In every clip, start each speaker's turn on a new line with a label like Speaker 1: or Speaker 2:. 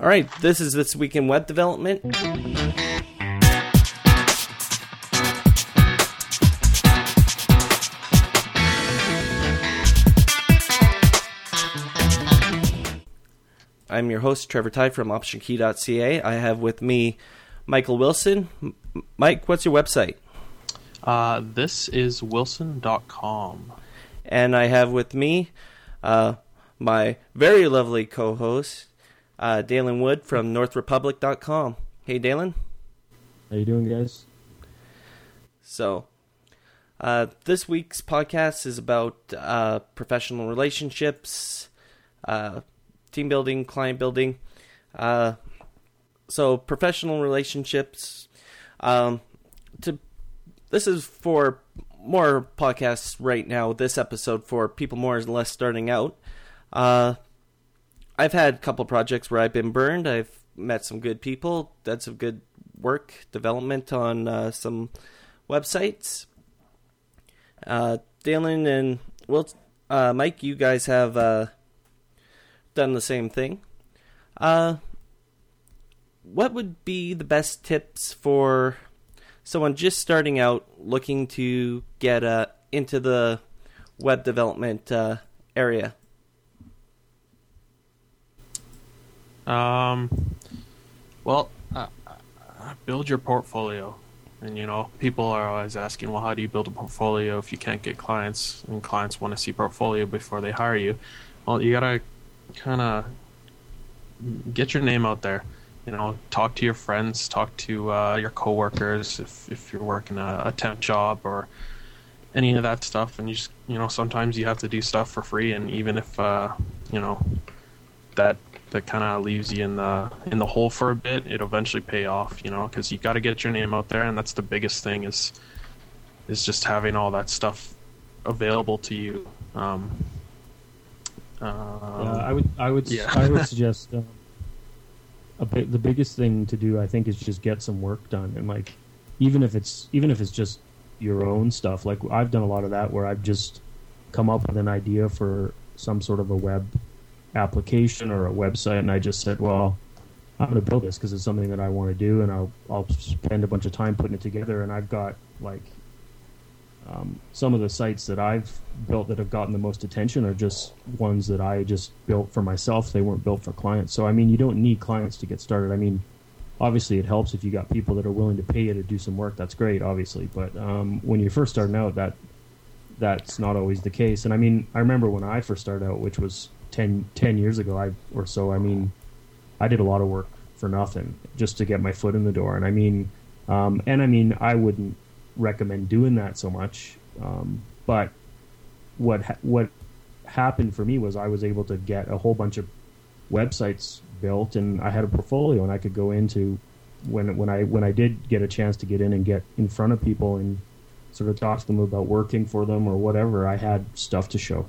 Speaker 1: All right, this is This Week in Web Development. I'm your host, Trevor Ty from OptionKey.ca. I have with me Michael Wilson. Mike, what's your website?
Speaker 2: Uh, this is wilson.com.
Speaker 1: And I have with me uh, my very lovely co host, uh, Dalen Wood from NorthRepublic.com. Hey, Dalen.
Speaker 3: How you doing, guys?
Speaker 1: So, uh, this week's podcast is about uh, professional relationships, uh, team building, client building. Uh, so, professional relationships. Um, to this is for more podcasts right now. This episode for people more or less starting out. I've had a couple projects where I've been burned. I've met some good people, done some good work development on uh, some websites. Uh, Dalen and uh, Mike, you guys have uh, done the same thing. Uh, what would be the best tips for someone just starting out, looking to get uh, into the web development area?
Speaker 2: Um, well, uh, uh, build your portfolio. And you know, people are always asking, well, how do you build a portfolio if you can't get clients? And clients want to see portfolio before they hire you. Well, you gotta kind of get your name out there. You know, talk to your friends, talk to uh, your coworkers if if you're working a, a temp job or any of that stuff. And you just, you know, sometimes you have to do stuff for free, and even if uh, you know that that kind of leaves you in the in the hole for a bit, it'll eventually pay off, you know, because you got to get your name out there, and that's the biggest thing is is just having all that stuff available to you. Um,
Speaker 3: uh, I would I would
Speaker 2: yeah.
Speaker 3: I would suggest um, a bit, the biggest thing to do I think is just get some work done and like even if it's even if it's just your own stuff like I've done a lot of that where I've just come up with an idea for some sort of a web application or a website and I just said well I'm going to build this because it's something that I want to do and I'll I'll spend a bunch of time putting it together and I've got like um, some of the sites that I've built that have gotten the most attention are just ones that I just built for myself. They weren't built for clients. So I mean, you don't need clients to get started. I mean, obviously it helps if you got people that are willing to pay you to do some work. That's great, obviously. But um, when you're first starting out, that that's not always the case. And I mean, I remember when I first started out, which was 10, 10 years ago, I or so. I mean, I did a lot of work for nothing just to get my foot in the door. And I mean, um, and I mean, I wouldn't recommend doing that so much. Um, but what ha- what happened for me was I was able to get a whole bunch of websites built, and I had a portfolio, and I could go into when when I when I did get a chance to get in and get in front of people and sort of talk to them about working for them or whatever. I had stuff to show,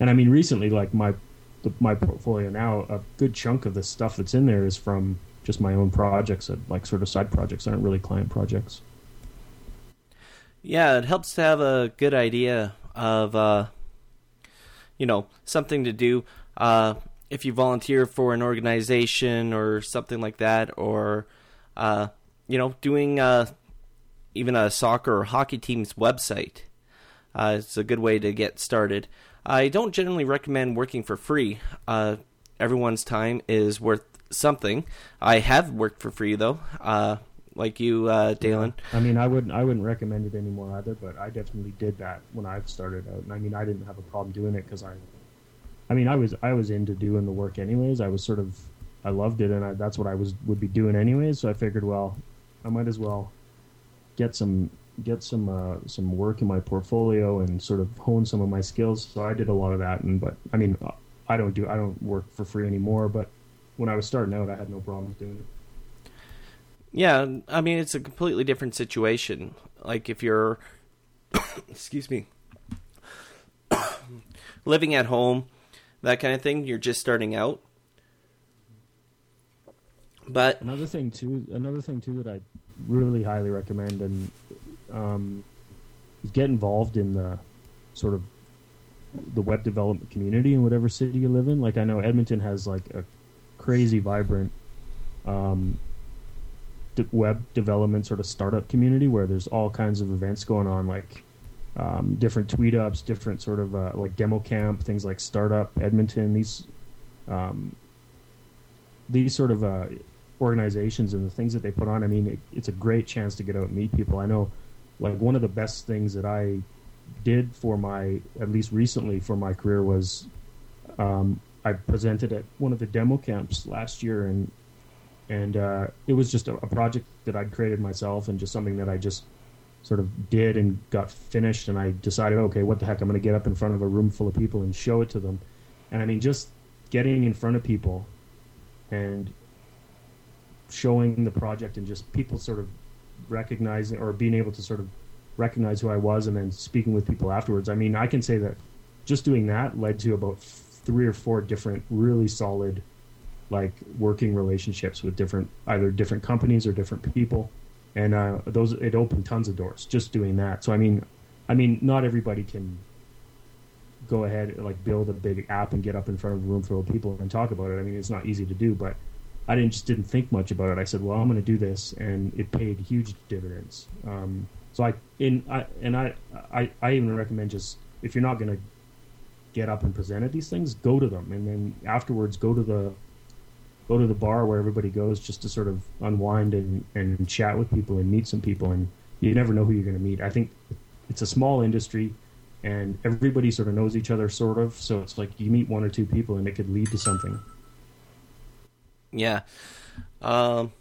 Speaker 3: and I mean recently, like my the, my portfolio now, a good chunk of the stuff that's in there is from just my own projects, that, like sort of side projects, aren't really client projects.
Speaker 1: Yeah, it helps to have a good idea of, uh, you know, something to do. Uh, if you volunteer for an organization or something like that, or, uh, you know, doing uh, even a soccer or hockey team's website, uh, it's a good way to get started. I don't generally recommend working for free. Uh, everyone's time is worth something. I have worked for free though like you, uh, Dalen.
Speaker 3: Yeah. I mean, I wouldn't, I wouldn't recommend it anymore either. But I definitely did that when I started out, and I mean, I didn't have a problem doing it because I, I mean, I was, I was into doing the work anyways. I was sort of, I loved it, and I, that's what I was would be doing anyways. So I figured, well, I might as well get some, get some, uh, some work in my portfolio and sort of hone some of my skills. So I did a lot of that, and but I mean, I don't do, I don't work for free anymore. But when I was starting out, I had no problems doing it.
Speaker 1: Yeah, I mean it's a completely different situation. Like if you're excuse me living at home, that kind of thing, you're just starting out. But
Speaker 3: another thing too, another thing too that I really highly recommend and um, get involved in the sort of the web development community in whatever city you live in. Like I know Edmonton has like a crazy vibrant um, de- web development sort of startup community where there's all kinds of events going on, like um, different tweet ups, different sort of uh, like demo camp, things like startup Edmonton. These um, these sort of uh, organizations and the things that they put on. I mean, it, it's a great chance to get out and meet people. I know, like one of the best things that I did for my at least recently for my career was um, I presented at one of the demo camps last year and and uh, it was just a, a, project that I'd created myself and just something that I just sort of did and got finished. And I decided okay what the heck? I'm going to get up in front of a room full of people and show it to them. And I mean just getting in front of people and showing the project and just people sort of recognizing or being able to sort of recognize who I was and then speaking with people afterwards. I mean, I can say that just doing that led to about three or four different really solid like working relationships with different either different companies or different people. And uh, those it opened tons of doors just doing that. So i mean i mean not everybody can go ahead like build a big app and get up in front of a room full of people and talk about it. I mean it's not easy to do but i didn't just didn't think much about it i said well i'm going to do this and it paid huge dividends um, so I in I and I, I I even recommend just if you're not going to get up and present at these things, go to them, and then afterwards go to the go to the bar where everybody goes just to sort of unwind and, and chat with people and meet some people and you never know who you're going to meet. I think it's a small industry and everybody sort of knows each other sort of so it's like you meet one or two people and it could lead to something.
Speaker 1: Yeah. Um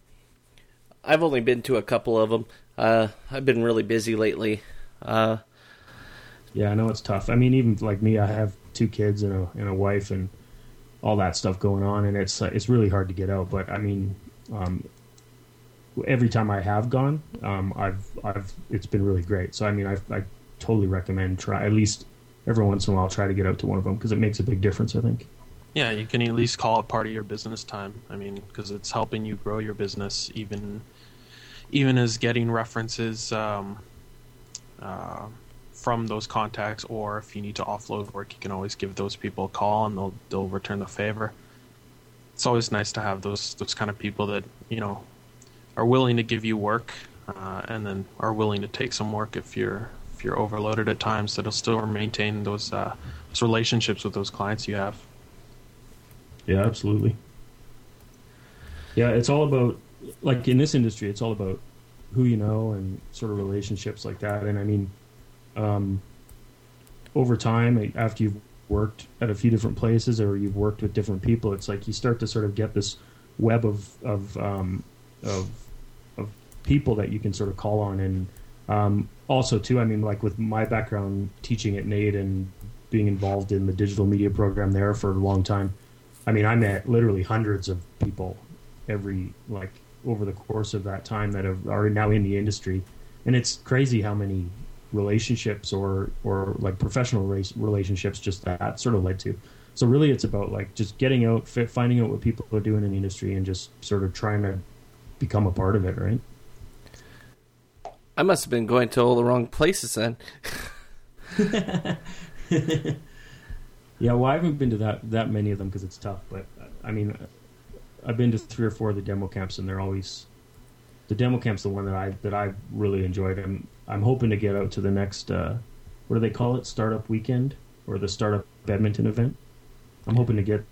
Speaker 1: I've only been to a couple of them. Uh, I've been really busy lately. Uh,
Speaker 3: yeah, I know it's tough. I mean, even like me, I have two kids and a and a wife and all that stuff going on, and it's uh, it's really hard to get out. But I mean, um, every time I have gone, um, I've I've it's been really great. So I mean, I I totally recommend try at least every once in a while try to get out to one of them because it makes a big difference. I think.
Speaker 2: Yeah, you can at least call it part of your business time. I mean, because it's helping you grow your business even even as getting references um, uh, from those contacts, or if you need to offload work, you can always give those people a call and they'll they'll return the favor. It's always nice to have those those kind of people that you know are willing to give you work uh, and then are willing to take some work if you're if you're overloaded at times. That'll still maintain those uh, those relationships with those clients you have.
Speaker 3: Yeah, absolutely. Yeah, it's all about like in this industry, it's all about who you know and sort of relationships like that. And I mean, um, over time, after you've worked at a few different places or you've worked with different people, it's like you start to sort of get this web of of um, of, of people that you can sort of call on. And um, also, too, I mean, like with my background teaching at NAIT and being involved in the digital media program there for a long time. I mean, I met literally hundreds of people every like over the course of that time that have, are now in the industry, and it's crazy how many relationships or or like professional race relationships just that sort of led to. So really, it's about like just getting out, finding out what people are doing in the industry, and just sort of trying to become a part of it, right?
Speaker 1: I must have been going to all the wrong places then.
Speaker 3: yeah, well, I haven't been to that that many of them because it's tough. But I mean, I've been to three or four of the demo camps, and they're always the demo camp's the one that I that I really enjoyed. I'm I'm hoping to get out to the next uh, what do they call it, Startup Weekend or the Startup Edmonton event. I'm hoping to get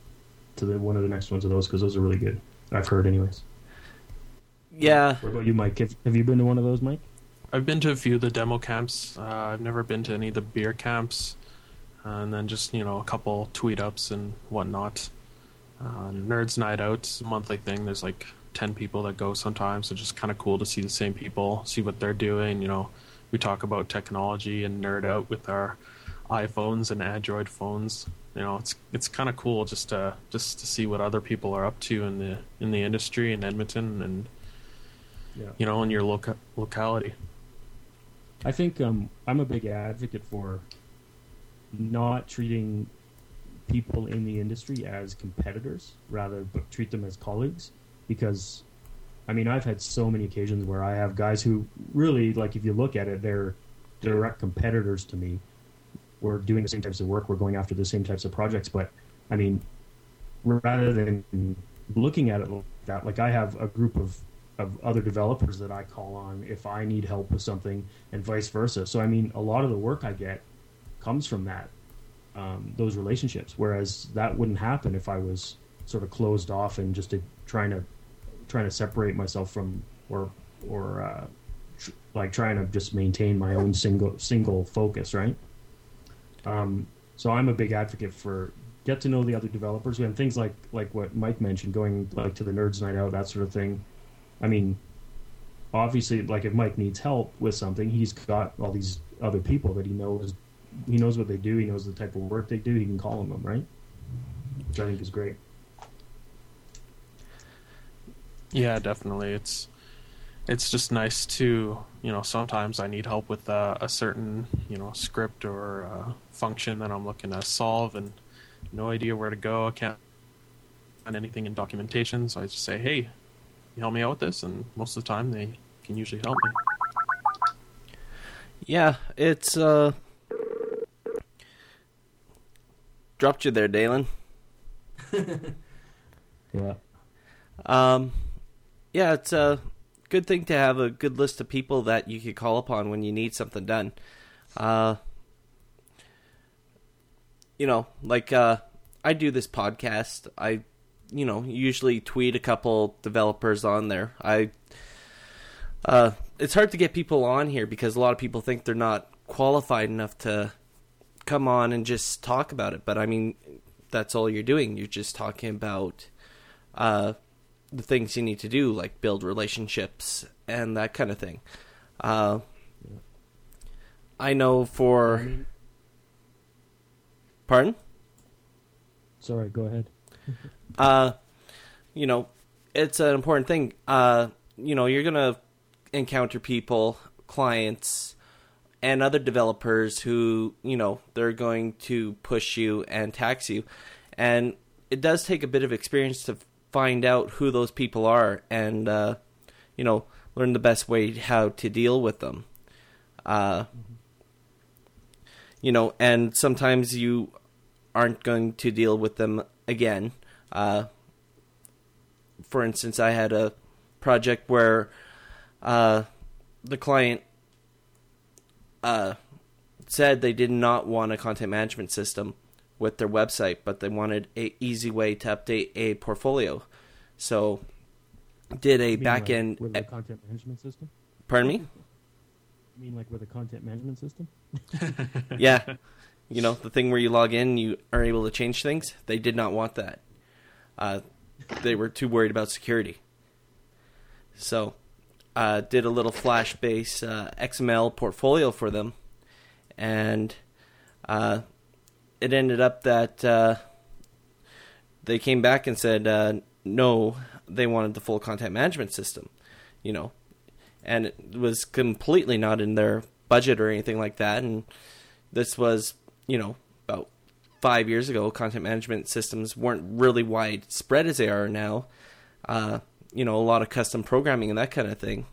Speaker 3: to the one of the next ones of those because those are really good. I've heard, anyways.
Speaker 1: Yeah.
Speaker 3: What about you, Mike? Have, have you been to one of those, Mike?
Speaker 2: I've been to a few of the demo camps. Uh, I've never been to any of the BarCamps, and then just you know a couple tweet ups and whatnot. Uh, Nerds Night Out, a monthly thing. There's like 10 people that go sometimes. So just kind of cool to see the same people, see what they're doing. You know, we talk about technology and nerd out with our iPhones and Android phones. You know, it's it's kind of cool just to just to see what other people are up to in the in the industry in Edmonton and yeah. you know in your loca- locality.
Speaker 3: I think um, I'm a big advocate for not treating people in the industry as competitors, rather, but treat them as colleagues. Because, I mean, I've had so many occasions where I have guys who really, like, if you look at it, they're direct competitors to me. We're doing the same types of work, we're going after the same types of projects, but I mean, rather than looking at it like that. Like I have a group of of other developers that I call on if I need help with something, and vice versa. So I mean, a lot of the work I get comes from that um, those relationships. Whereas that wouldn't happen if I was sort of closed off and just a, trying to trying to separate myself from or or uh, tr- like trying to just maintain my own single single focus, right? Um, so I'm a big advocate for get to know the other developers and things like like what Mike mentioned, going like to the nerds night out, that sort of thing. I mean, obviously, like if Mike needs help with something, he's got all these other people that he knows. He knows what they do. He knows the type of work they do. He can call on them, right? Which I think is great.
Speaker 2: Yeah, definitely. It's it's just nice to you know sometimes I need help with uh, a certain you know script or uh, function that I'm looking to solve and no idea where to go. I can't find anything in documentation, so I just say, "Hey, you help me out with this," and most of the time they can usually help me.
Speaker 1: Yeah, it's uh dropped you there, Dalen.
Speaker 3: Yeah.
Speaker 1: Um, yeah, it's a good thing to have a good list of people that you could call upon when you need something done. Uh, you know, like uh, I do this podcast. I, you know, usually tweet a couple developers on there. I, uh, it's hard to get people on here because a lot of people think they're not qualified enough to come on and just talk about it. But I mean, that's all you're doing. You're just talking about uh, the things you need to do, like build relationships and that kind of thing. Uh, I know for. Pardon?
Speaker 3: Sorry, go ahead.
Speaker 1: Uh, you know, it's an important thing. Uh, you know, you're gonna encounter people, clients, and other developers who, you know, they're going to push you and tax you, and it does take a bit of experience to find out who those people are and, uh, you know, learn the best way how to deal with them. Uh, you know, and sometimes you aren't going to deal with them again. Uh, for instance, I had a project where uh, the client uh, said they did not want a content management system with their website, but they wanted a easy way to update a portfolio. So, did a
Speaker 3: You mean,
Speaker 1: back
Speaker 3: like,
Speaker 1: end.
Speaker 3: with a content management system.
Speaker 1: pardon me.
Speaker 3: You mean like with a content management system?
Speaker 1: yeah. You know, the thing where you log in, you are able to change things. They did not want that. Uh, they were too worried about security. So, uh, did a little Flash based uh, XML portfolio for them. And uh, it ended up that uh, they came back and said, uh, no, they wanted the full content management system. You know, and it was completely not in their budget or anything like that. And this was, you know, about five years ago. Content management systems weren't really widespread as they are now. You know, a lot of custom programming and that kind of thing.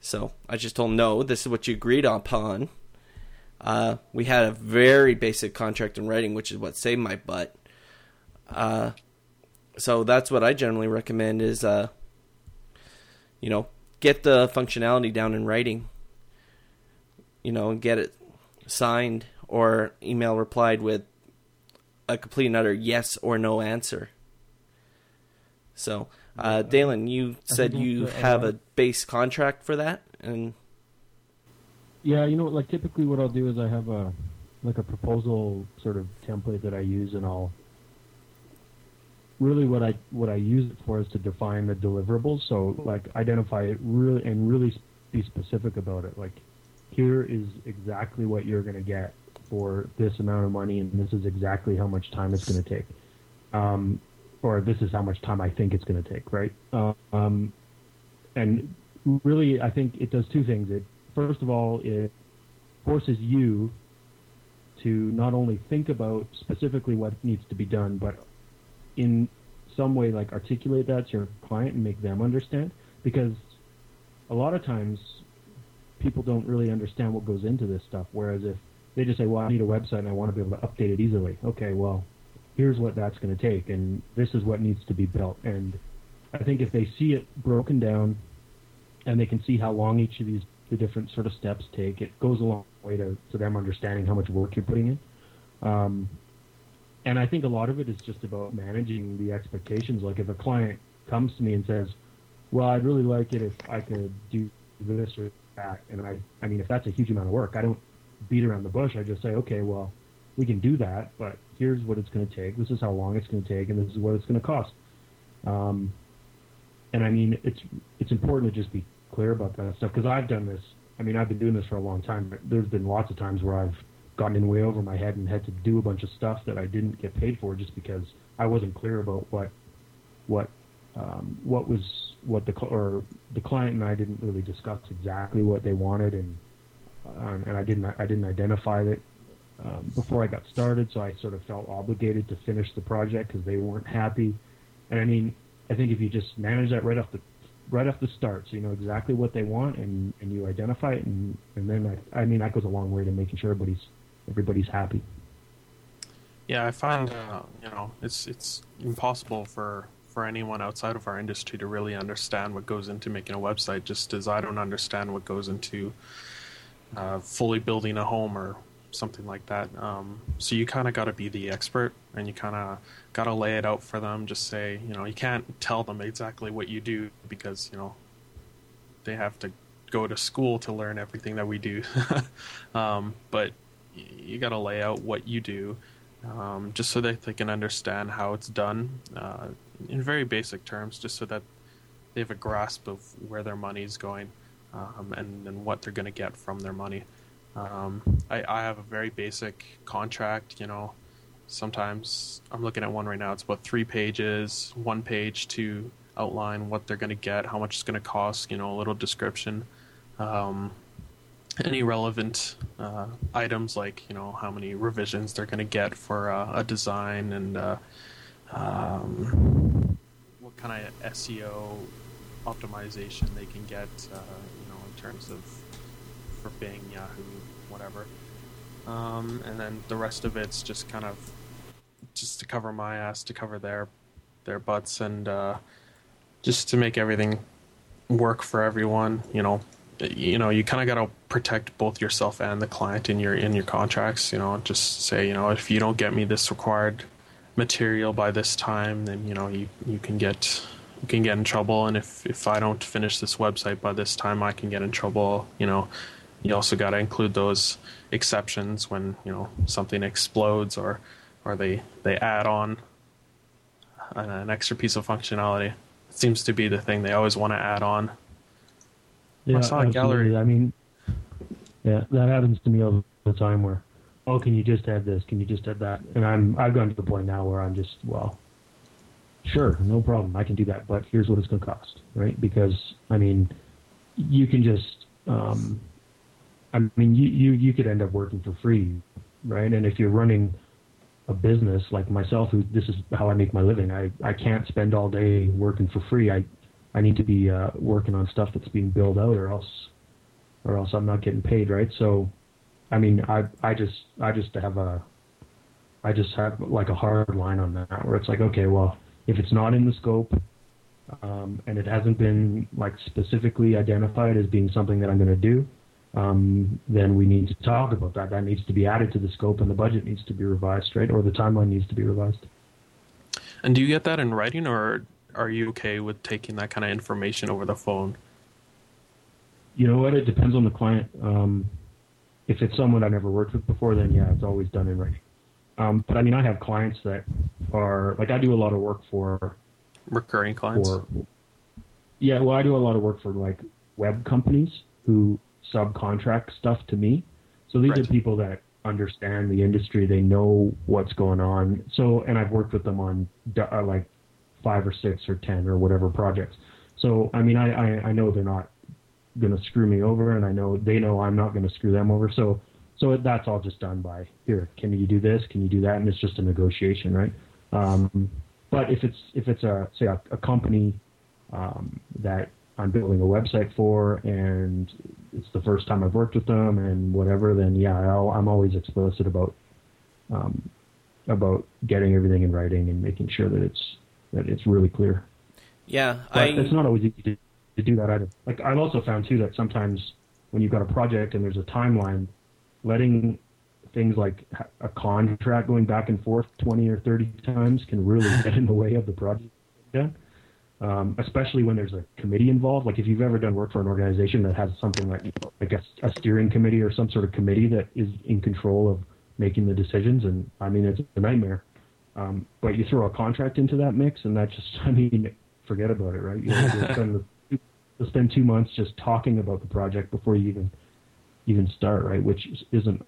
Speaker 1: So I just told them, no, this is what you agreed upon. Uh, we had a very basic contract in writing, which is what saved my butt. Uh, so that's what I generally recommend is, uh, you know, get the functionality down in writing, you know, and get it signed or email replied with a complete and utter yes or no answer. So, uh, Dalen, you said you have a base contract for that, and
Speaker 3: Yeah, you know, like typically what I'll do is I have a like a proposal sort of template that I use, and I'll really what I what I use it for is to define the deliverables. So like identify it really and really be specific about it. Like here is exactly what you're going to get for this amount of money, and this is exactly how much time it's going to take. Um, or this is how much time I think it's going to take, right? Um, and really, I think it does two things. It first of all, it forces you to not only think about specifically what needs to be done, but in some way like articulate that to your client and make them understand. Because a lot of times people don't really understand what goes into this stuff. Whereas if they just say, "Well, I need a website and I want to be able to update it easily," okay, well, here's what that's going to take, and this is what needs to be built, and I think if they see it broken down and they can see how long each of these the different sort of steps take, it goes a long way to, to them understanding how much work you're putting in. Um, and I think a lot of it is just about managing the expectations. Like if a client comes to me and says, "Well, I'd really like it if I could do this or that," and I, I mean, if that's a huge amount of work, I don't beat around the bush. I just say, "Okay, well, we can do that, but here's what it's going to take. This is how long it's going to take, and this is what it's going to cost." Um, and I mean, it's it's important to just be clear about that stuff because I've done this. I mean, I've been doing this for a long time. But there's been lots of times where I've gotten in way over my head and had to do a bunch of stuff that I didn't get paid for just because I wasn't clear about what what um, what was what the or the client and I didn't really discuss exactly what they wanted and um, and I didn't I didn't identify it um, before I got started, so I sort of felt obligated to finish the project because they weren't happy. And I mean, I think if you just manage that right off the right off the start, so you know exactly what they want and, and you identify it, and and then I, I mean that goes a long way to making sure everybody's everybody's happy.
Speaker 2: Yeah, I find uh, you know it's it's impossible for for anyone outside of our industry to really understand what goes into making a website, just as I don't understand what goes into uh, fully building a home or something like that. Um, so you kind of got to be the expert, and you kind of got to lay it out for them. Just say, you know, you can't tell them exactly what you do because you know they have to go to school to learn everything that we do. um, but you got to lay out what you do, um, just so that they can understand how it's done uh, in very basic terms, just so that they have a grasp of where their money is going um, and, and what they're going to get from their money. Um, I, I have a very basic contract, you know. Sometimes I'm looking at one right now. It's about three pages, one page to outline what they're going to get, how much it's going to cost, you know, a little description, um, any relevant uh, items like you know how many revisions they're going to get for uh, a design and uh, um, what kind of SEO optimization they can get, uh, you know, in terms of for Bing, Yahoo, whatever. Um, and then the rest of it's just kind of just to cover my ass, to cover their their butts, and uh, just to make everything work for everyone. You know, you know, you kind of got to protect both yourself and the client in your in your contracts. You know, just say, you know, if you don't get me this required material by this time, then you know you you can get you can get in trouble. And if if I don't finish this website by this time, I can get in trouble. You know, you also got to include those exceptions when you know something explodes or or they they add on an, an extra piece of functionality. It seems to be the thing they always want to add on.
Speaker 3: Yeah, I saw a gallery. I mean, yeah, that happens to me all the time. Where, oh, can you just add this? Can you just add that? And I'm I've gone to the point now where I'm just well, sure, no problem, I can do that, but here's what it's going to cost, right? Because I mean, you can just um, I mean, you, you, you could end up working for free, right? And if you're running a business like myself, who this is how I make my living, I, I can't spend all day working for free. I, I need to be uh, working on stuff that's being built out, or else, or else I'm not getting paid, right? So, I mean, I, I just, I just have a, I just have like a hard line on that, where it's like, okay, well, if it's not in the scope, um, and it hasn't been like specifically identified as being something that I'm going to do, um, then we need to talk about that. That needs to be added to the scope, and the budget needs to be revised, right? Or the timeline needs to be revised.
Speaker 2: And do you get that in writing, or are you okay with taking that kind of information over the phone?
Speaker 3: You know what? It depends on the client. Um, if it's someone I've never worked with before, then yeah, it's always done in writing. Um, but I mean, I have clients that are like I do a lot of work for
Speaker 2: recurring clients.
Speaker 3: For, yeah, well, I do a lot of work for like web companies who subcontract stuff to me. So these right. are people that understand the industry. They know what's going on. So, and I've worked with them on uh, like five or six or ten or whatever projects. So, I mean, I, I, I know they're not going to screw me over, and I know they know I'm not going to screw them over. So, so that's all just done by here. Can you do this? Can you do that? And it's just a negotiation, right? Um, but if it's if it's a say a, a company um, that I'm building a website for, and it's the first time I've worked with them, and whatever, then yeah, i am always explicit about um, about getting everything in writing and making sure that it's that it's really clear.
Speaker 1: Yeah,
Speaker 3: But
Speaker 1: I
Speaker 3: it's not always easy to, to do that either. Like I've also found too that sometimes when you've got a project and there's a timeline, letting things like a contract going back and forth 20 or 30 times can really get in the way of the project. done. Um, especially when there's a committee involved. Like if you've ever done work for an organization that has something like like a, a steering committee or some sort of committee that is in control of making the decisions, and I mean it's a nightmare. Um, but you throw a contract into that mix, and that just I mean forget about it, right? You'll, spend, the, you'll spend two months just talking about the project before you even even start, right? Which isn't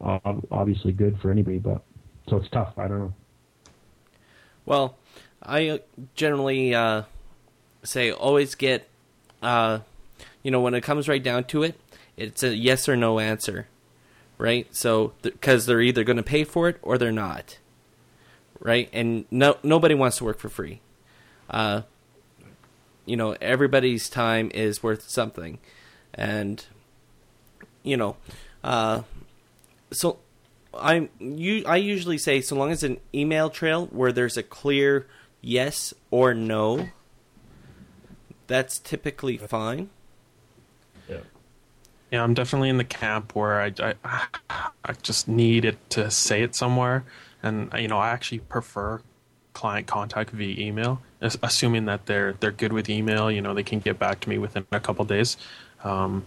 Speaker 3: obviously good for anybody, but so it's tough. I don't know.
Speaker 1: Well, I uh, generally uh, say always get, uh, you know, when it comes right down to it, it's a yes or no answer, right? So, because they're either going to pay for it or they're not, right? And no, nobody wants to work for free. Uh, you know, everybody's time is worth something, and you know, uh, so I'm you I usually say so long as an email trail where there's a clear yes or no, that's typically fine.
Speaker 2: Yeah, Yeah, I'm definitely in the camp where I, I, I just need it to say it somewhere, and you know I actually prefer client contact via email, assuming that they're they're good with email. You know, they can get back to me within a couple days. Um,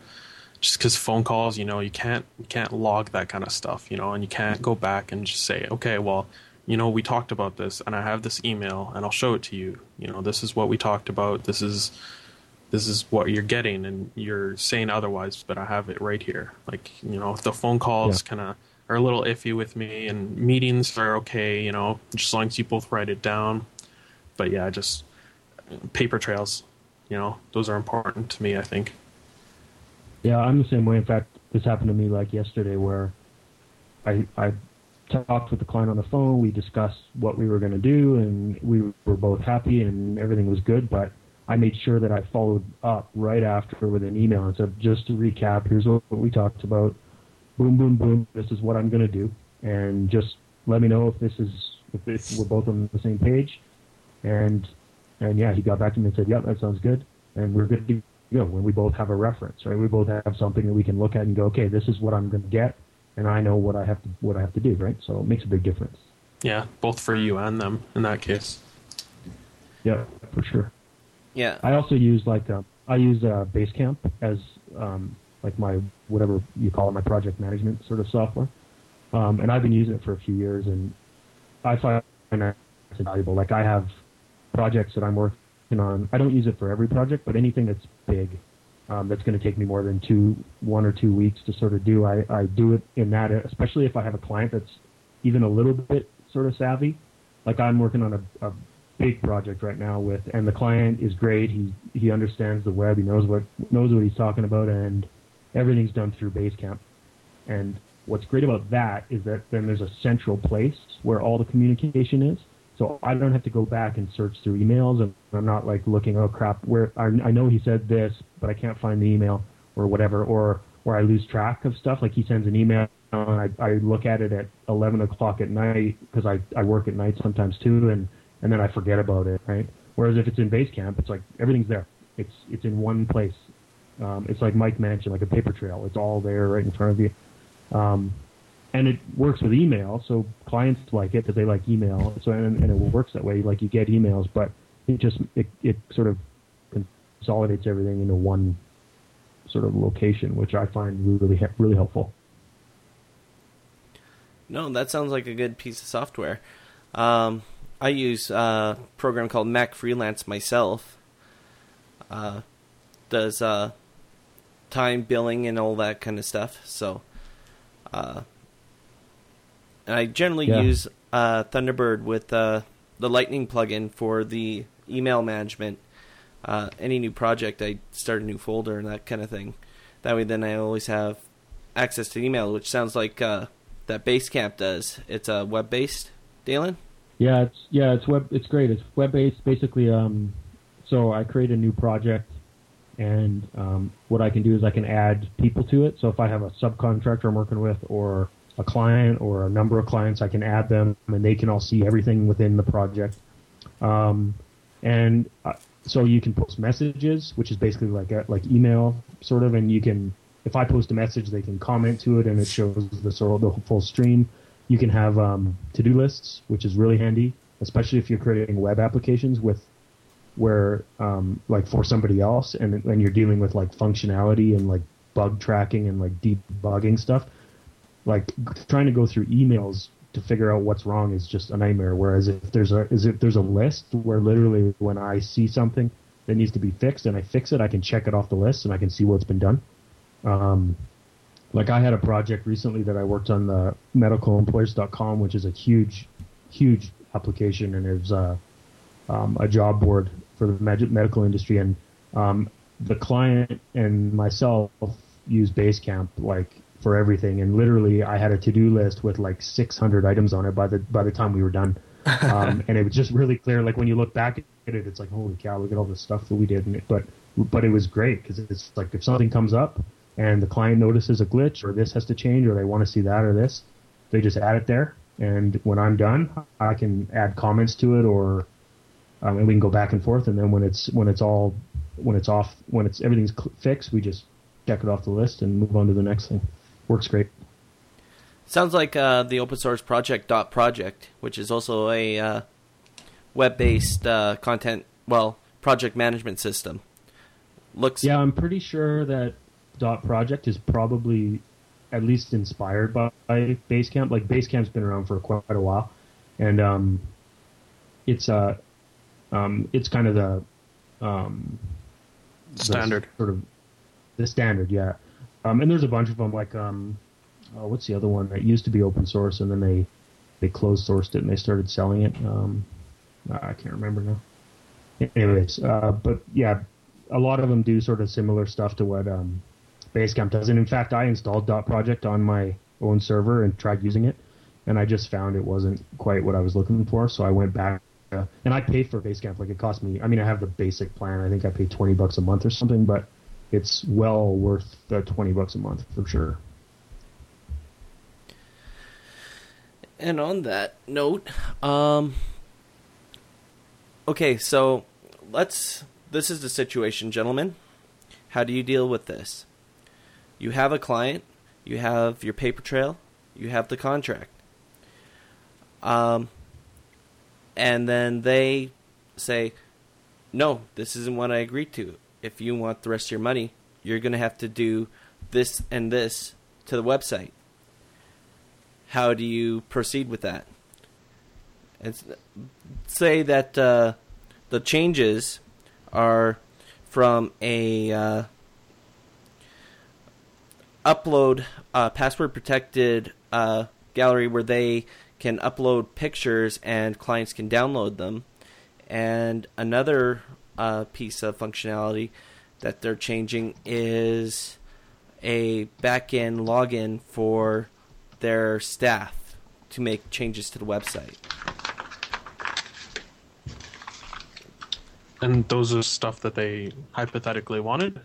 Speaker 2: just because phone calls, you know, you can't you can't log that kind of stuff, you know, and you can't go back and just say, okay, well, you know, we talked about this, and I have this email, and I'll show it to you. You know, this is what we talked about. This is this is what you're getting and you're saying otherwise but i have it right here like you know the phone calls
Speaker 3: Yeah.
Speaker 2: kind of are a little iffy with me and meetings are okay you know just as long as you both write it down but yeah just paper trails you know those are important to me i think
Speaker 3: Yeah, I'm the same way. In fact, this happened to me like yesterday where I I talked with the client on the phone. We discussed what we were going to do, and we were both happy, and everything was good. But I made sure that I followed up right after with an email and said, just to recap, here's what we talked about. Boom, boom, boom. This is what I'm going to do, and just let me know if this is if this, we're both on the same page. And and yeah, he got back to me and said, "Yep, that sounds good," and we're good to go. When we both have a reference, right? We both have something that we can look at and go, "Okay, this is what I'm going to get," and I know what I have to what I have to do, right? So it makes a big difference.
Speaker 2: yeah both for you and them in that case
Speaker 3: Yeah, for sure.
Speaker 1: Yeah,
Speaker 3: I also use like um, I use uh, Basecamp as um, like my whatever you call it, my project management sort of software, um, and I've been using it for a few years, and I find it it's valuable. Like I have projects that I'm working on. I don't use it for every project, but anything that's big, um, that's going to take me more than two, one or two weeks to sort of do. I, I do it in that, especially if I have a client that's even a little bit sort of savvy. Like I'm working on a, a big project right now with, and the client is great. He he understands the web. He knows what knows what he's talking about, and everything's done through Basecamp. And what's great about that is that then there's a central place where all the communication is. So I don't have to go back and search through emails, and I'm not like looking, oh crap, where I, I know he said this, but I can't find the email or whatever, or or I lose track of stuff. Like he sends an email, and I, I look at it at 11 o'clock at night because I I work at night sometimes too, and and then I forget about it, right? Whereas if it's in Basecamp, it's like everything's there. It's it's in one place. Um, it's like Mike mentioned, like a paper trail. It's all there right in front of you. Um, and it works with email, so clients like it because they like email. So and, and it works that way. Like you get emails, but it just it, it sort of consolidates everything into one sort of location, which I find really really helpful.
Speaker 1: no, that sounds like a good piece of software. Um, I use a program called Mac Freelance myself. Uh, does uh, time billing and all that kind of stuff. So, uh, and I generally
Speaker 3: Yeah.
Speaker 1: use uh, Thunderbird with uh, the Lightning plugin for the email management. Uh, any new project, I start a new folder and that kind of thing. That way, then I always have access to email, which sounds like uh, that Basecamp does. It's uh, web based, Dalen.
Speaker 3: Yeah, it's yeah, it's web. It's great. It's web based. Basically, um, so I create a new project, and um, what I can do is I can add people to it. So if I have a subcontractor I'm working with, or a client, or a number of clients, I can add them, and they can all see everything within the project. Um, and I, so you can post messages, which is basically like a, like email sort of, and you can if I post a message, they can comment to it and it shows the sort of the full stream. You can have um, to do lists, which is really handy, especially if you're creating web applications with where um, like for somebody else and and you're dealing with like functionality and like bug tracking and like debugging stuff. Like trying to go through emails to figure out what's wrong is just a nightmare. Whereas if there's a is if there's a list where literally when I see something that needs to be fixed and I fix it, I can check it off the list and I can see what's been done. Um, like I had a project recently that I worked on the medicalemployers.com, which is a huge, huge application and is uh, um, a job board for the med- medical industry. And um, the client and myself use Basecamp like for everything. And literally, I had a to-do list with like 600 items on it by the by the time we were done. um, and it was just really clear. Like when you look back at it, it's like, holy cow, look at all the stuff that we did. And it, but but it was great because it's like if something comes up and the client notices a glitch or this has to change or they want to see that or this, they just add it there. And when I'm done, I can add comments to it or um, and we can go back and forth. And then when it's when it's all when it's off when it's everything's fixed, we just check it off the list and move on to the next thing. Works great.
Speaker 1: Sounds like uh, the open source project dotProject, which is also a uh, web based uh, content well project management system. Looks
Speaker 3: Yeah, I'm pretty sure that dotProject is probably at least inspired by, by Basecamp. Like Basecamp's been around for quite a while, and um, it's uh, um, it's kind of the um, the
Speaker 2: Standard.
Speaker 3: sort of the standard, yeah. Um, and there's a bunch of them. Like um, oh, what's the other one that used to be open source and then they they closed sourced it and they started selling it. Um, I can't remember now. Anyways, uh, but yeah, a lot of them do sort of similar stuff to what um, Basecamp does. And in fact, I installed dotProject on my own server and tried using it, and I just found it wasn't quite what I was looking for. So I went back, uh, and I paid for Basecamp. Like it cost me. I mean, I have the basic plan. I think I paid twenty bucks a month or something, but it's well worth the twenty bucks a month for sure.
Speaker 1: And on that note, um, okay, so let's. This is the situation, gentlemen. How do you deal with this? You have a client, you have your paper trail, you have the contract. Um, and then they say, no, this isn't what I agreed to. If you want the rest of your money, you're going to have to do this and this to the website how do you proceed with that? And say that uh, the changes are from a uh, upload uh, password protected uh, gallery where they can upload pictures and clients can download them, and another uh, piece of functionality that they're changing is a back-end login for their staff to make changes to the website.
Speaker 2: And those are stuff that they hypothetically wanted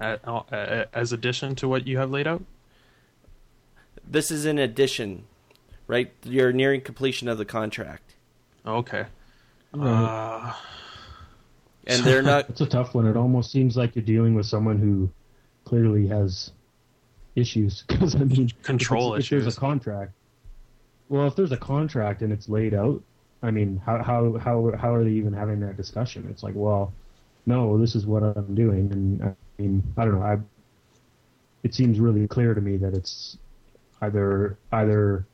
Speaker 2: a- a- as addition to what you have laid out.
Speaker 1: This is in addition, right? You're nearing completion of the contract,
Speaker 2: Okay.
Speaker 3: Right.
Speaker 2: Uh,
Speaker 1: and they're not.
Speaker 3: It's a tough one. It almost seems like you're dealing with someone who clearly has issues. Because I mean,
Speaker 2: Control
Speaker 3: if, it's- if there's a contract. Well, if there's a contract and it's laid out, I mean, how how how how are they even having that discussion? It's like, well, no, this is what I'm doing, and I mean, I don't know. I it seems really clear to me that it's either either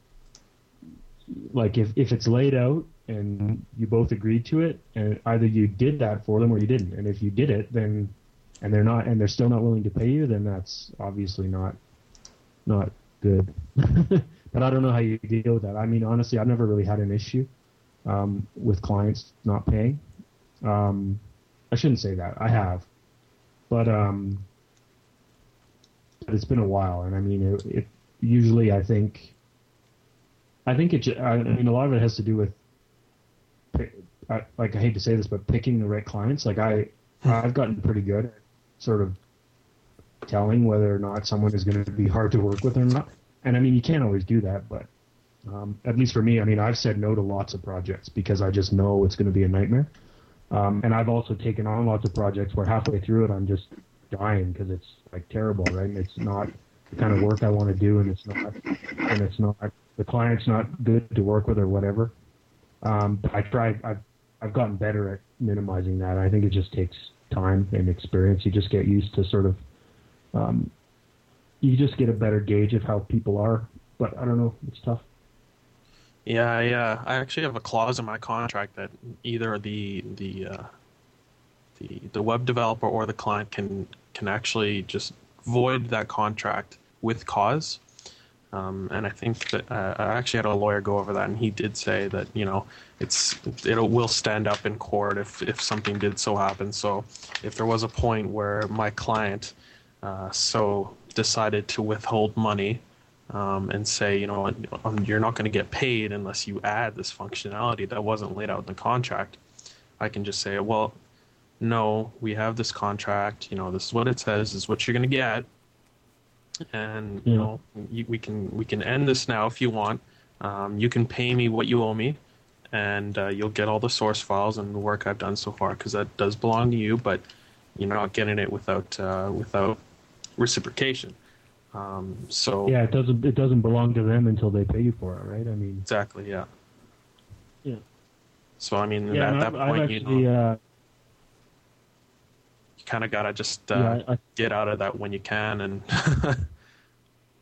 Speaker 3: like if if it's laid out and you both agreed to it and either you did that for them or you didn't. And if you did it then and they're not and they're still not willing to pay you then that's obviously not not good. But i don't know how you deal with that. I mean honestly i've never really had an issue um, with clients not paying. Um, i shouldn't say that. I have. But um, but it's been a while and i mean it, it usually i think I think it. I mean, a lot of it has to do with, I, like I hate to say this, but picking the right clients. Like I, I've gotten pretty good at sort of telling whether or not someone is going to be hard to work with or not. And I mean, you can't always do that, but um, at least for me, I mean, I've said no to lots of projects because I just know it's going to be a nightmare. Um, and I've also taken on lots of projects where halfway through it, I'm just dying because it's like terrible, right? And it's not the kind of work I want to do, and it's not, and it's not the client's not good to work with or whatever. Um, but I try. I've I've gotten better at minimizing that. I think it just takes time and experience. You just get used to sort of, um, you just get a better gauge of how people are. But I don't know. It's tough.
Speaker 2: Yeah, yeah. I actually have a clause in my contract that either the the uh, the the web developer or the client can can actually just void that contract with cause. Um, and I think that uh, I actually had a lawyer go over that, and he did say that you know it's it will stand up in court if if something did so happen. So if there was a point where my client uh, so decided to withhold money um, and say, you know, um, you're not going to get paid unless you add this functionality that wasn't laid out in the contract. I can just say, well, no, we have this contract. You know, this is what it says. This is what you're going to get, and you know, you, we can we can end this now if you want. Um, you can pay me what you owe me, and uh, you'll get all the source files and the work I've done so far because that does belong to you. But you're not getting it without uh, without reciprocation. Um, so
Speaker 3: yeah, it doesn't it doesn't belong to them until they pay you for it, right? I mean,
Speaker 2: exactly, yeah,
Speaker 3: yeah.
Speaker 2: So I mean,
Speaker 3: yeah,
Speaker 2: at that
Speaker 3: I've,
Speaker 2: point,
Speaker 3: I've actually,
Speaker 2: you know,
Speaker 3: uh,
Speaker 2: you kind of gotta just uh,
Speaker 3: yeah, I,
Speaker 2: get out of that when you can, and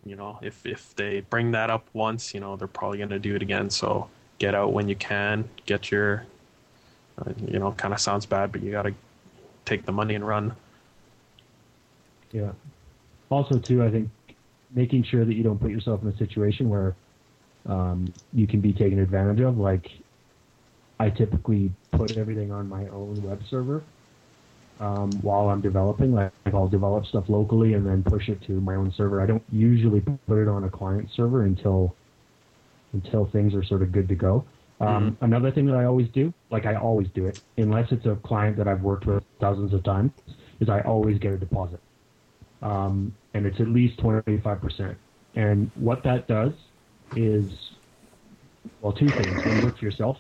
Speaker 2: you know, if if they bring that up once, you know, they're probably gonna do it again. So get out when you can, get your, uh, you know, kind of sounds bad, but you gotta take the money and run.
Speaker 3: yeah. Also, too, I think making sure that you don't put yourself in a situation where um, you can be taken advantage of. Like, I typically put everything on my own web server um, while I'm developing. Like, I'll develop stuff locally and then push it to my own server. I don't usually put it on a client server until until things are sort of good to go. Um, Another thing that I always do, like I always do it, unless it's a client that I've worked with dozens of times, is I always get a deposit. Um, and it's at least 25%. And what that does is, well, two things. When you work for yourself,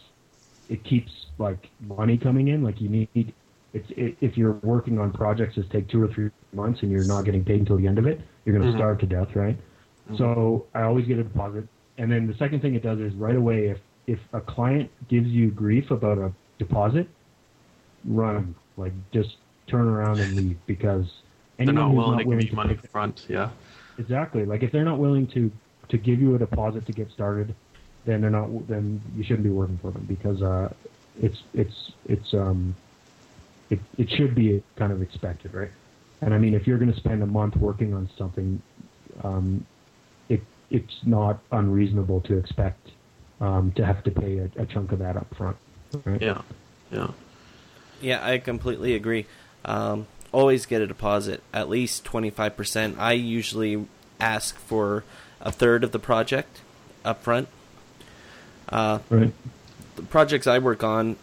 Speaker 3: it keeps like money coming in. Like you need, it, if you're working on projects that take two or three months and you're not getting paid until the end of it, you're going to
Speaker 2: Mhm.
Speaker 3: starve to death, right? So I always get a deposit. And then the second thing it does is right away, if if a client gives you grief about a deposit, run like just turn around and leave because
Speaker 2: They're
Speaker 3: anyone
Speaker 2: not
Speaker 3: who's
Speaker 2: willing
Speaker 3: not
Speaker 2: to give you
Speaker 3: to
Speaker 2: money up front. Yeah.
Speaker 3: Exactly. Like if they're not willing to to give you a deposit to get started, then they're not. Then you shouldn't be working for them because uh, it's it's it's um it it should be kind of expected, right? And I mean, if you're going to spend a month working on something, um, it it's not unreasonable to expect um, to have to pay a, a chunk of that up front. Right?
Speaker 2: Yeah. Yeah.
Speaker 1: Yeah, I completely agree. Um, always get a deposit, at least 25%. I usually ask for a third of the project up front. Uh,
Speaker 3: Right.
Speaker 1: the projects I work on,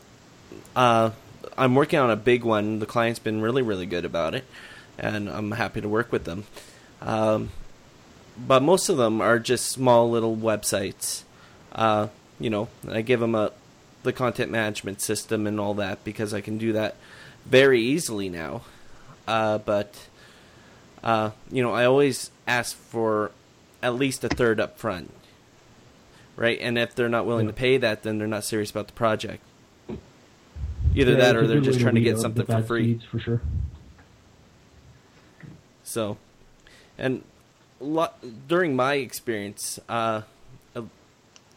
Speaker 1: uh, I'm working on a big one. The client's been really, really good about it, and I'm happy to work with them. Um, but most of them are just small little websites. Uh, you know, I give them a the content management system and all that because I can do that very easily now. Uh, but uh, you know, I always ask for at least a third up front, right? And if they're not willing
Speaker 3: Yeah.
Speaker 1: to pay that, then they're not serious about the project. Either
Speaker 3: Yeah,
Speaker 1: that, or they're just trying to get something for free.
Speaker 3: seeds, for sure.
Speaker 1: So, and lo- during my experience, uh, at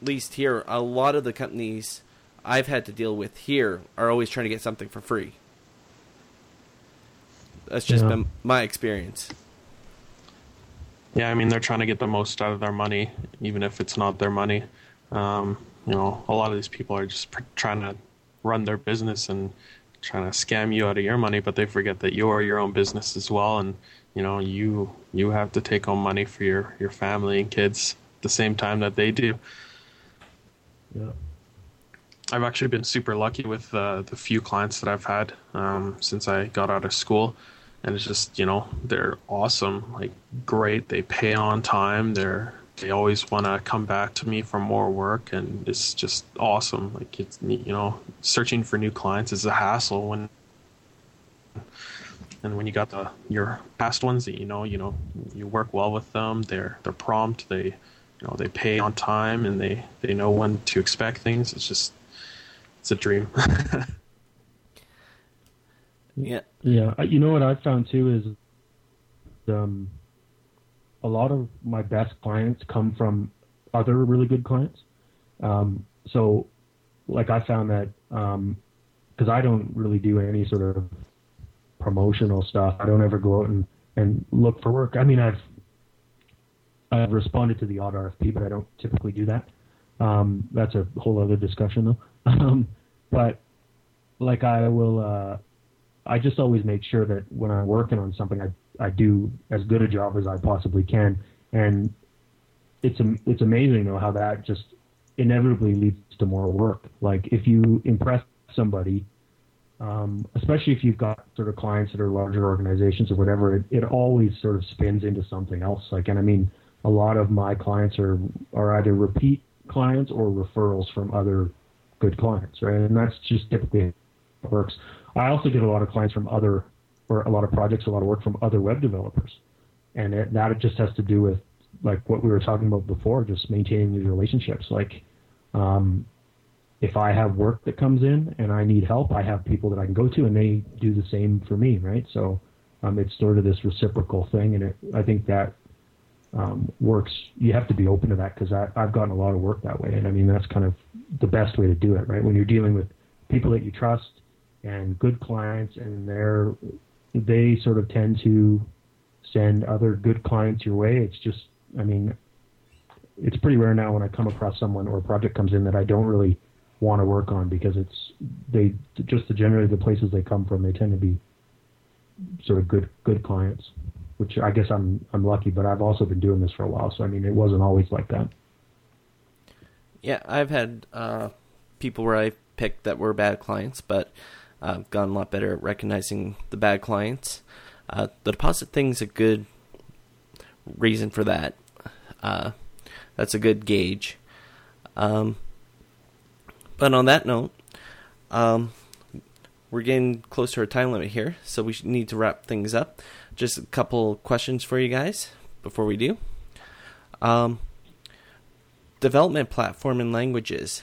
Speaker 1: least here, a lot of the companies I've had to deal with here are always trying to get something for free. That's just
Speaker 3: Yeah.
Speaker 1: been my experience.
Speaker 2: Yeah, I mean they're trying to get the most out of their money, even if it's not their money. Um, you know, a lot of these people are just pr- trying to run their business and trying to scam you out of your money, but they forget that you are your own business as well, and you know you you have to take home money for your your family and kids at the same time that they do.
Speaker 3: Yeah.
Speaker 2: I've actually been super lucky with uh, the few clients that I've had um, since I got out of school, and it's just you know they're awesome, like great. They pay on time. They're they always want to come back to me for more work, and it's just awesome. Like it's you know, searching for new clients is a hassle when, and when you got the your past ones that you know, you know, you work well with them. They're they're prompt. They you know they pay on time and they they know when to expect things. It's just it's a dream.
Speaker 1: yeah.
Speaker 3: Yeah. You know what I found too is um a lot of my best clients come from other really good clients. Um, so, like I found that because um, I don't really do any sort of promotional stuff. I don't ever go out and, and look for work. I mean, I've I've responded to the odd RFP, but I don't typically do that. Um, that's a whole other discussion, though. Um, but like I will, uh, I just always make sure that when I'm working on something, I I do as good a job as I possibly can, and it's it's amazing though how that just inevitably leads to more work. Like if you impress somebody, um, especially if you've got sort of clients that are larger organizations or whatever, it, it always sort of spins into something else. Like, and I mean, a lot of my clients are are either repeat clients or referrals from other good clients, right? And that's just typically works. I also get a lot of clients from other or a lot of projects, a lot of work from other web developers, and it, that just has to do with like what we were talking about before, just maintaining these relationships. Like, um, if I have work that comes in and I need help, I have people that I can go to, and they do the same for me, right? So um, it's sort of this reciprocal thing, and it, I think that um, works. You have to be open to that because I've gotten a lot of work that way, and I mean that's kind of the best way to do it, right? When you're dealing with people that you trust and good clients, and they're they sort of tend to send other good clients your way. It's just, I mean, it's pretty rare now when I come across someone or a project comes in that I don't really want to work on because it's they just the generally the places they come from they tend to be sort of good good clients, which I guess I'm I'm lucky, but I've also been doing this for a while, so I mean it wasn't always like that.
Speaker 1: Yeah, I've had uh, people where I picked that were bad clients, but uh, gotten a lot better at recognizing the bad clients. Uh, the deposit thing's a good reason for that. Uh, that's a good gauge. Um, but on that note, um, we're getting close to our time limit here, so we need to wrap things up. Just a couple questions for you guys before we do. Um, development platform and languages.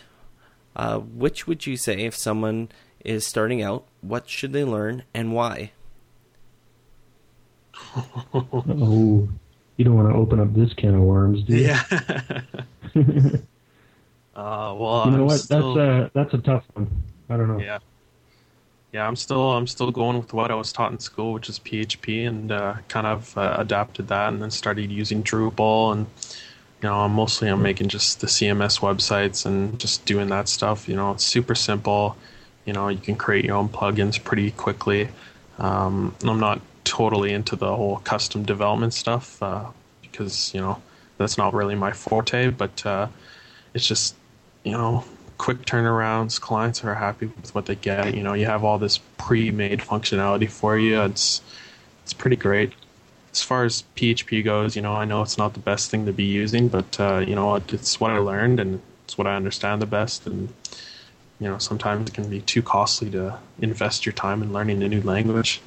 Speaker 1: Uh, which would you say if someone is starting out, what should they learn and why?
Speaker 3: oh, you don't want to open up this can of worms, do you?
Speaker 2: Yeah. uh, well,
Speaker 3: you know
Speaker 2: I'm
Speaker 3: what?
Speaker 2: Still,
Speaker 3: that's a that's a tough one. I don't know.
Speaker 2: Yeah. Yeah, I'm still I'm still going with what I was taught in school, which is PHP, and uh, kind of uh, adapted that, and then started using Drupal, and you know, mostly I'm making just the CMS websites and just doing that stuff. You know, it's super simple. You know, you can create your own plugins pretty quickly. Um, I'm not totally into the whole custom development stuff uh, because you know that's not really my forte. But uh, it's just you know quick turnarounds. Clients are happy with what they get. You know, you have all this pre-made functionality for you. It's it's pretty great. As far as PHP goes, you know, I know it's not the best thing to be using, but uh, you know, it's what I learned and it's what I understand the best, and you know sometimes it can be too costly to invest your time in learning a new language.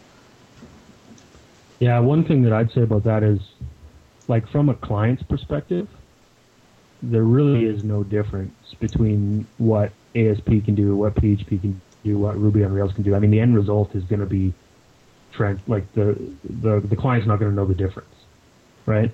Speaker 3: Yeah one thing that i'd say about that is like from a client's perspective there really is no difference between what asp can do what php can do what ruby on rails can do. I mean the end result is going to be like the, the the client's not going to know the difference right?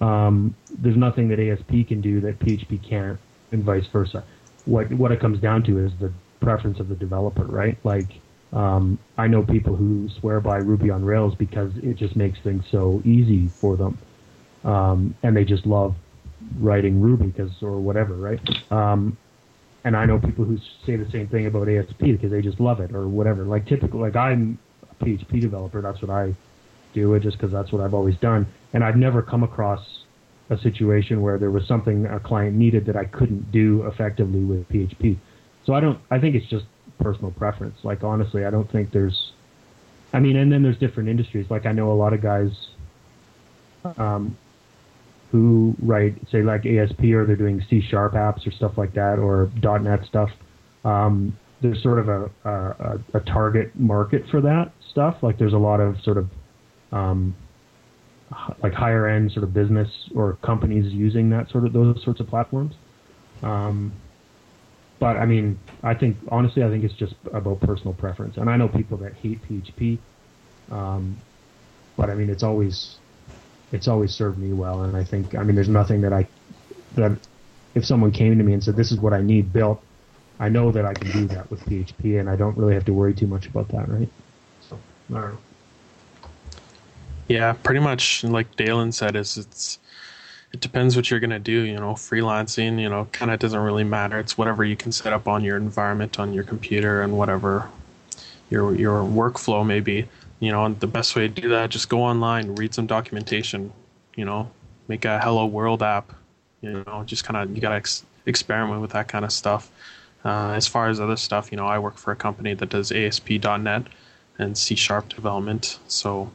Speaker 3: Um, there's nothing that asp can do that php can't and vice versa what what it comes down to is the preference of the developer, right? Like um, I know people who swear by Ruby on Rails because it just makes things so easy for them, um, and they just love writing Ruby because or whatever, right? Um, and I know people who say the same thing about ASP because they just love it or whatever. Like typical, like I'm a PHP developer, that's what I do it just because that's what I've always done, and I've never come across a situation where there was something a client needed that I couldn't do effectively with PHP. So I don't. I think it's just personal preference. Like honestly, I don't think there's. I mean, and then there's different industries. Like I know a lot of guys, um, who write, say, like ASP, or they're doing C sharp apps or stuff like that, or .NET stuff. Um, there's sort of a, a, a target market for that stuff. Like there's a lot of sort of um, like higher end sort of business or companies using that sort of those sorts of platforms. Um, but I mean, I think honestly, I think it's just about personal preference. And I know people that hate PHP, um, but I mean, it's always it's always served me well. And I think I mean, there's nothing that I that if someone came to me and said this is what I need built, I know that I can do that with PHP, and I don't really have to worry too much about that, right? So I don't know.
Speaker 2: Yeah, pretty much like Dalen said, is it's it depends what you're gonna do. You know, freelancing, you know, kind of doesn't really matter. It's whatever you can set up on your environment, on your computer, and whatever your your workflow may be. You know, and the best way to do that, just go online, read some documentation. You know, make a Hello World app. You know, just kind of you gotta ex- experiment with that kind of stuff. Uh, as far as other stuff, you know, I work for a company that does ASP.NET and C Sharp development, so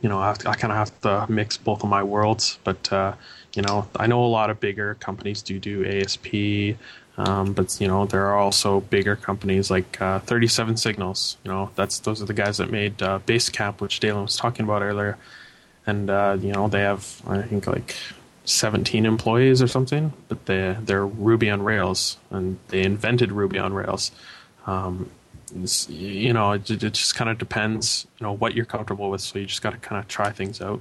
Speaker 2: you know, I, I kind of have to mix both of my worlds. But uh, you know, I know a lot of bigger companies do do ASP, um, but you know, there are also bigger companies like uh, 37 Signals. You know, that's those are the guys that made uh, Basecamp, which Dalen was talking about earlier, and uh, you know, they have I think like 17 employees or something, but they they're Ruby on Rails, and they invented Ruby on Rails. Um, you know, it, it just kind of depends, you know, what you're comfortable with. So you just got to kind of try things out.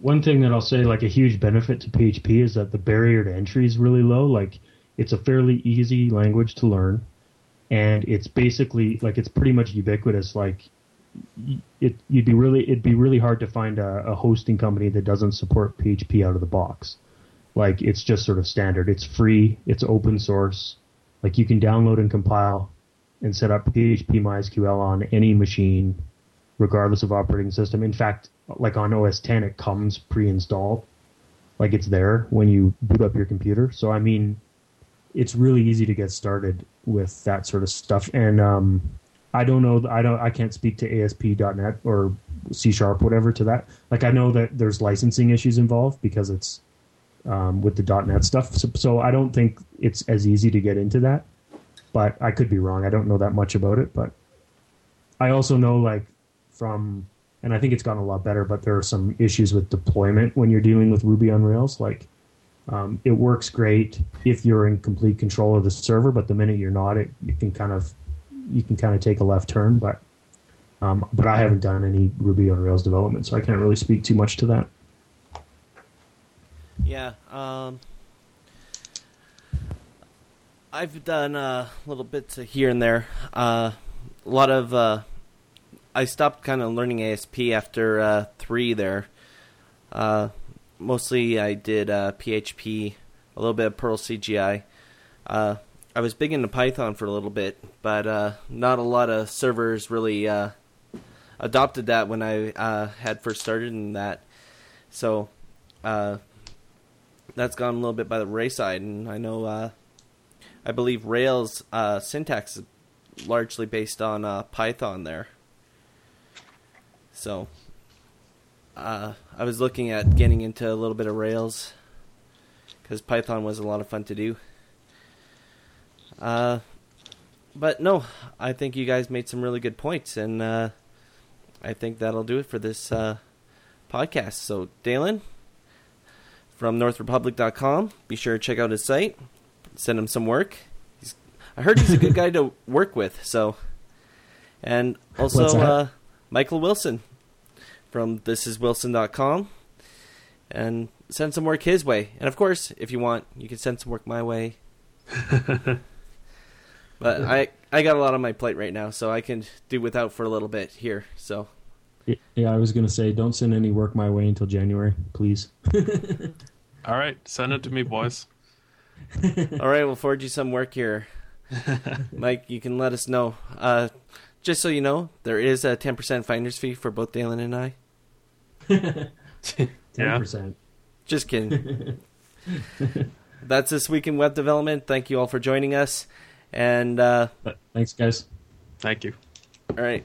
Speaker 3: One thing that I'll say, like a huge benefit to PHP, is that the barrier to entry is really low. Like, it's a fairly easy language to learn, and it's basically like it's pretty much ubiquitous. Like, it you'd be really it'd be really hard to find a, a hosting company that doesn't support PHP out of the box. Like, it's just sort of standard. It's free. It's open source. Like, you can download and compile and set up PHP MySQL on any machine, regardless of operating system. In fact, like on OS 10, it comes pre-installed, like it's there when you boot up your computer. So I mean, it's really easy to get started with that sort of stuff. And um, I don't know, I don't, I can't speak to ASP.NET or C Sharp, whatever, to that. Like I know that there's licensing issues involved because it's um, with the .NET stuff. So, so I don't think it's as easy to get into that but I could be wrong. I don't know that much about it, but I also know like from and I think it's gotten a lot better, but there are some issues with deployment when you're dealing with Ruby on Rails. Like um, it works great if you're in complete control of the server, but the minute you're not, it you can kind of you can kind of take a left turn. But um, but I haven't done any Ruby on Rails development, so I can't really speak too much to that.
Speaker 1: Yeah, um, I've done uh, little bits here and there. Uh, a lot of uh, I stopped kind of learning ASP after uh, three there. Uh, mostly I did PHP, uh, a little bit of Perl CGI. I was big into Python for a little bit, but not a lot of servers really adopted that when I had first started in that. So that's gone a little bit by the wayside, and I know I believe Rails uh, syntax is largely based on uh, Python there. So uh, I was looking at getting into a little bit of Rails because Python was a lot of fun to do. Uh, but no, I think you guys made some really good points, and uh, I think that'll do it for this uh, podcast. So, Dalen from NorthRepublic.com, be sure to check out his site send him some work. He's, I heard he's a good guy to work with. So, and also uh, Michael Wilson from thisiswilson.com, and send some work his way. And of course, if you want, you can send some work my way. but I I got a lot on my plate right now, so I can do without for a little bit here. So.
Speaker 3: Yeah, I was gonna say, don't send any work my way until January, please.
Speaker 2: All right, send it to me, boys.
Speaker 1: All right, we'll forward you some work here. Mike, you can let us know. Uh, just so you know, there is a 10% finder's fee for both Dalen and I.
Speaker 3: 10%.
Speaker 1: Just kidding. That's this week in web development. Thank you all for joining us. And uh,
Speaker 3: thanks, guys.
Speaker 2: Thank you.
Speaker 1: All right.